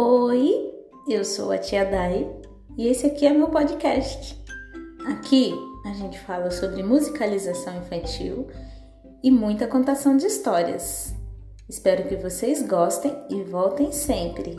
Oi, eu sou a Tia Dai e esse aqui é meu podcast. Aqui a gente fala sobre musicalização infantil e muita contação de histórias. Espero que vocês gostem e voltem sempre.